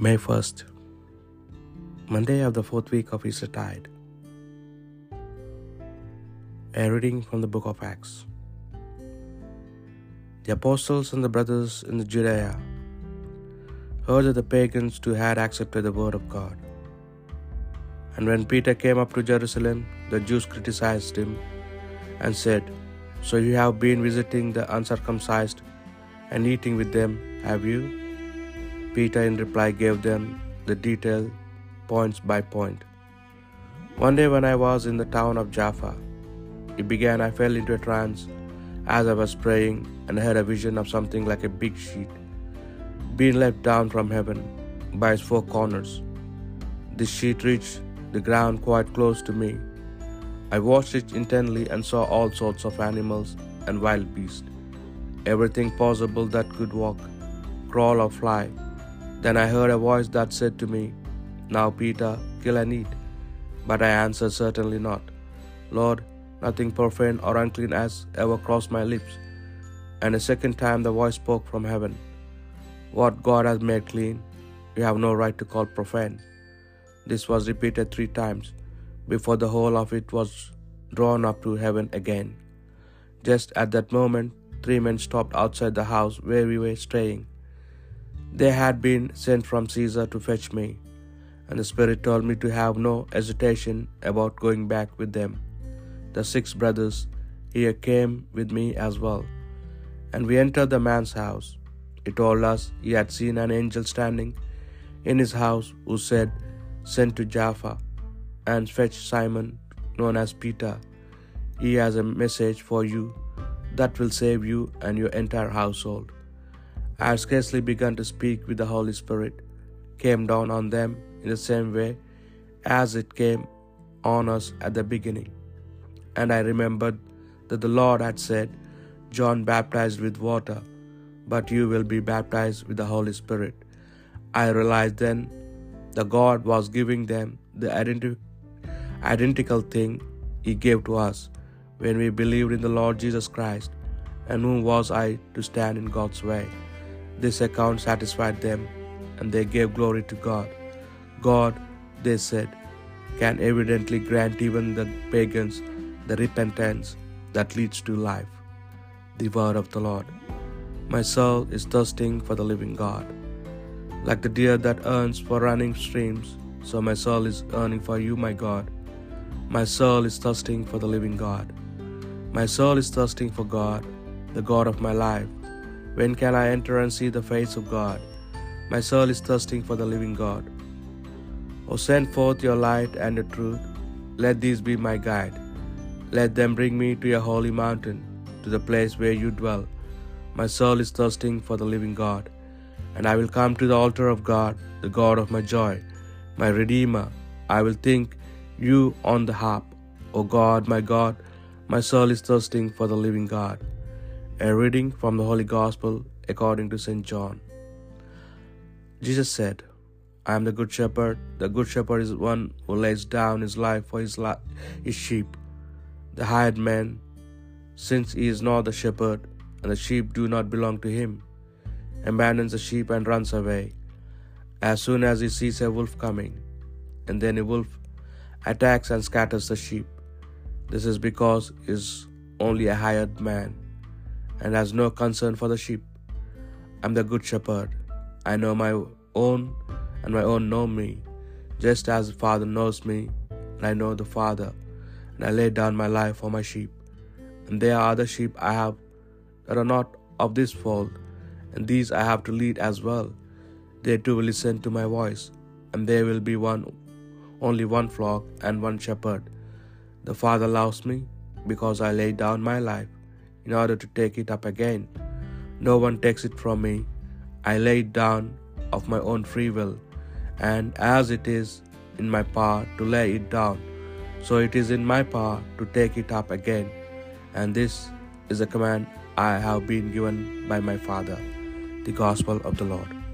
May 1st, Monday of the fourth week of Easter tide. A reading from the book of Acts. The apostles and the brothers in the Judea heard that the pagans too had accepted the word of God. And when Peter came up to Jerusalem, the Jews criticized him and said, So you have been visiting the uncircumcised and eating with them, have you? Peter in reply gave them the detail point by point. One day when I was in the town of Jaffa, it began I fell into a trance as I was praying and had a vision of something like a big sheet being let down from heaven by its four corners. This sheet reached the ground quite close to me. I watched it intently and saw all sorts of animals and wild beasts, everything possible that could walk, crawl, or fly. Then I heard a voice that said to me, Now, Peter, kill and eat. But I answered, Certainly not. Lord, nothing profane or unclean has ever crossed my lips. And a second time the voice spoke from heaven, What God has made clean, you have no right to call profane. This was repeated three times before the whole of it was drawn up to heaven again. Just at that moment, three men stopped outside the house where we were staying. They had been sent from Caesarea to fetch me, and the Spirit told me to have no hesitation about going back with them. The six brothers here came with me as well, and we entered the man's house. He told us he had seen an angel standing in his house who said, Send to Jaffa and fetch Simon, known as Peter. He has a message for you that will save you and your entire household. I had scarcely begun to speak with the Holy Spirit, came down on them in the same way as it came on us at the beginning. And I remembered that the Lord had said, John baptized with water, but you will be baptized with the Holy Spirit. I realized then that God was giving them the identi- identical thing He gave to us when we believed in the Lord Jesus Christ, and whom was I to stand in God's way? This account satisfied them, and they gave glory to God. God, they said, can evidently grant even the pagans the repentance that leads to life. The word of the Lord. My soul is thirsting for the living God. Like the deer that yearns for running streams, so my soul is yearning for you, my God. My soul is thirsting for the living God. My soul is thirsting for God, the God of my life. When can I enter and see the face of God? My soul is thirsting for the living God. O send forth your light and your truth. Let these be my guide. Let them bring me to your holy mountain, to the place where you dwell. My soul is thirsting for the living God. And I will come to the altar of God, the God of my joy, my Redeemer. I will think you on the harp. O God, my God, my soul is thirsting for the living God. A reading from the Holy Gospel according to St. John. Jesus said, I am the good shepherd. The good shepherd is one who lays down his life for his, his sheep. The hired man, since he is not the shepherd, and the sheep do not belong to him, abandons the sheep and runs away as soon as he sees a wolf coming. And then a wolf attacks and scatters the sheep. This is because he is only a hired man and has no concern for the sheep. I'm the good shepherd. I know my own, and my own know me, just as the Father knows me, and I know the Father, and I lay down my life for my sheep. And there are other sheep I have that are not of this fold, and these I have to lead as well. They too will listen to my voice, and there will be one, only one flock and one shepherd. The Father loves me because I lay down my life in order to take it up again. No one takes it from me. I lay it down of my own free will, and as it is in my power to lay it down, so it is in my power to take it up again. And this is a command I have been given by my Father. The Gospel of the Lord.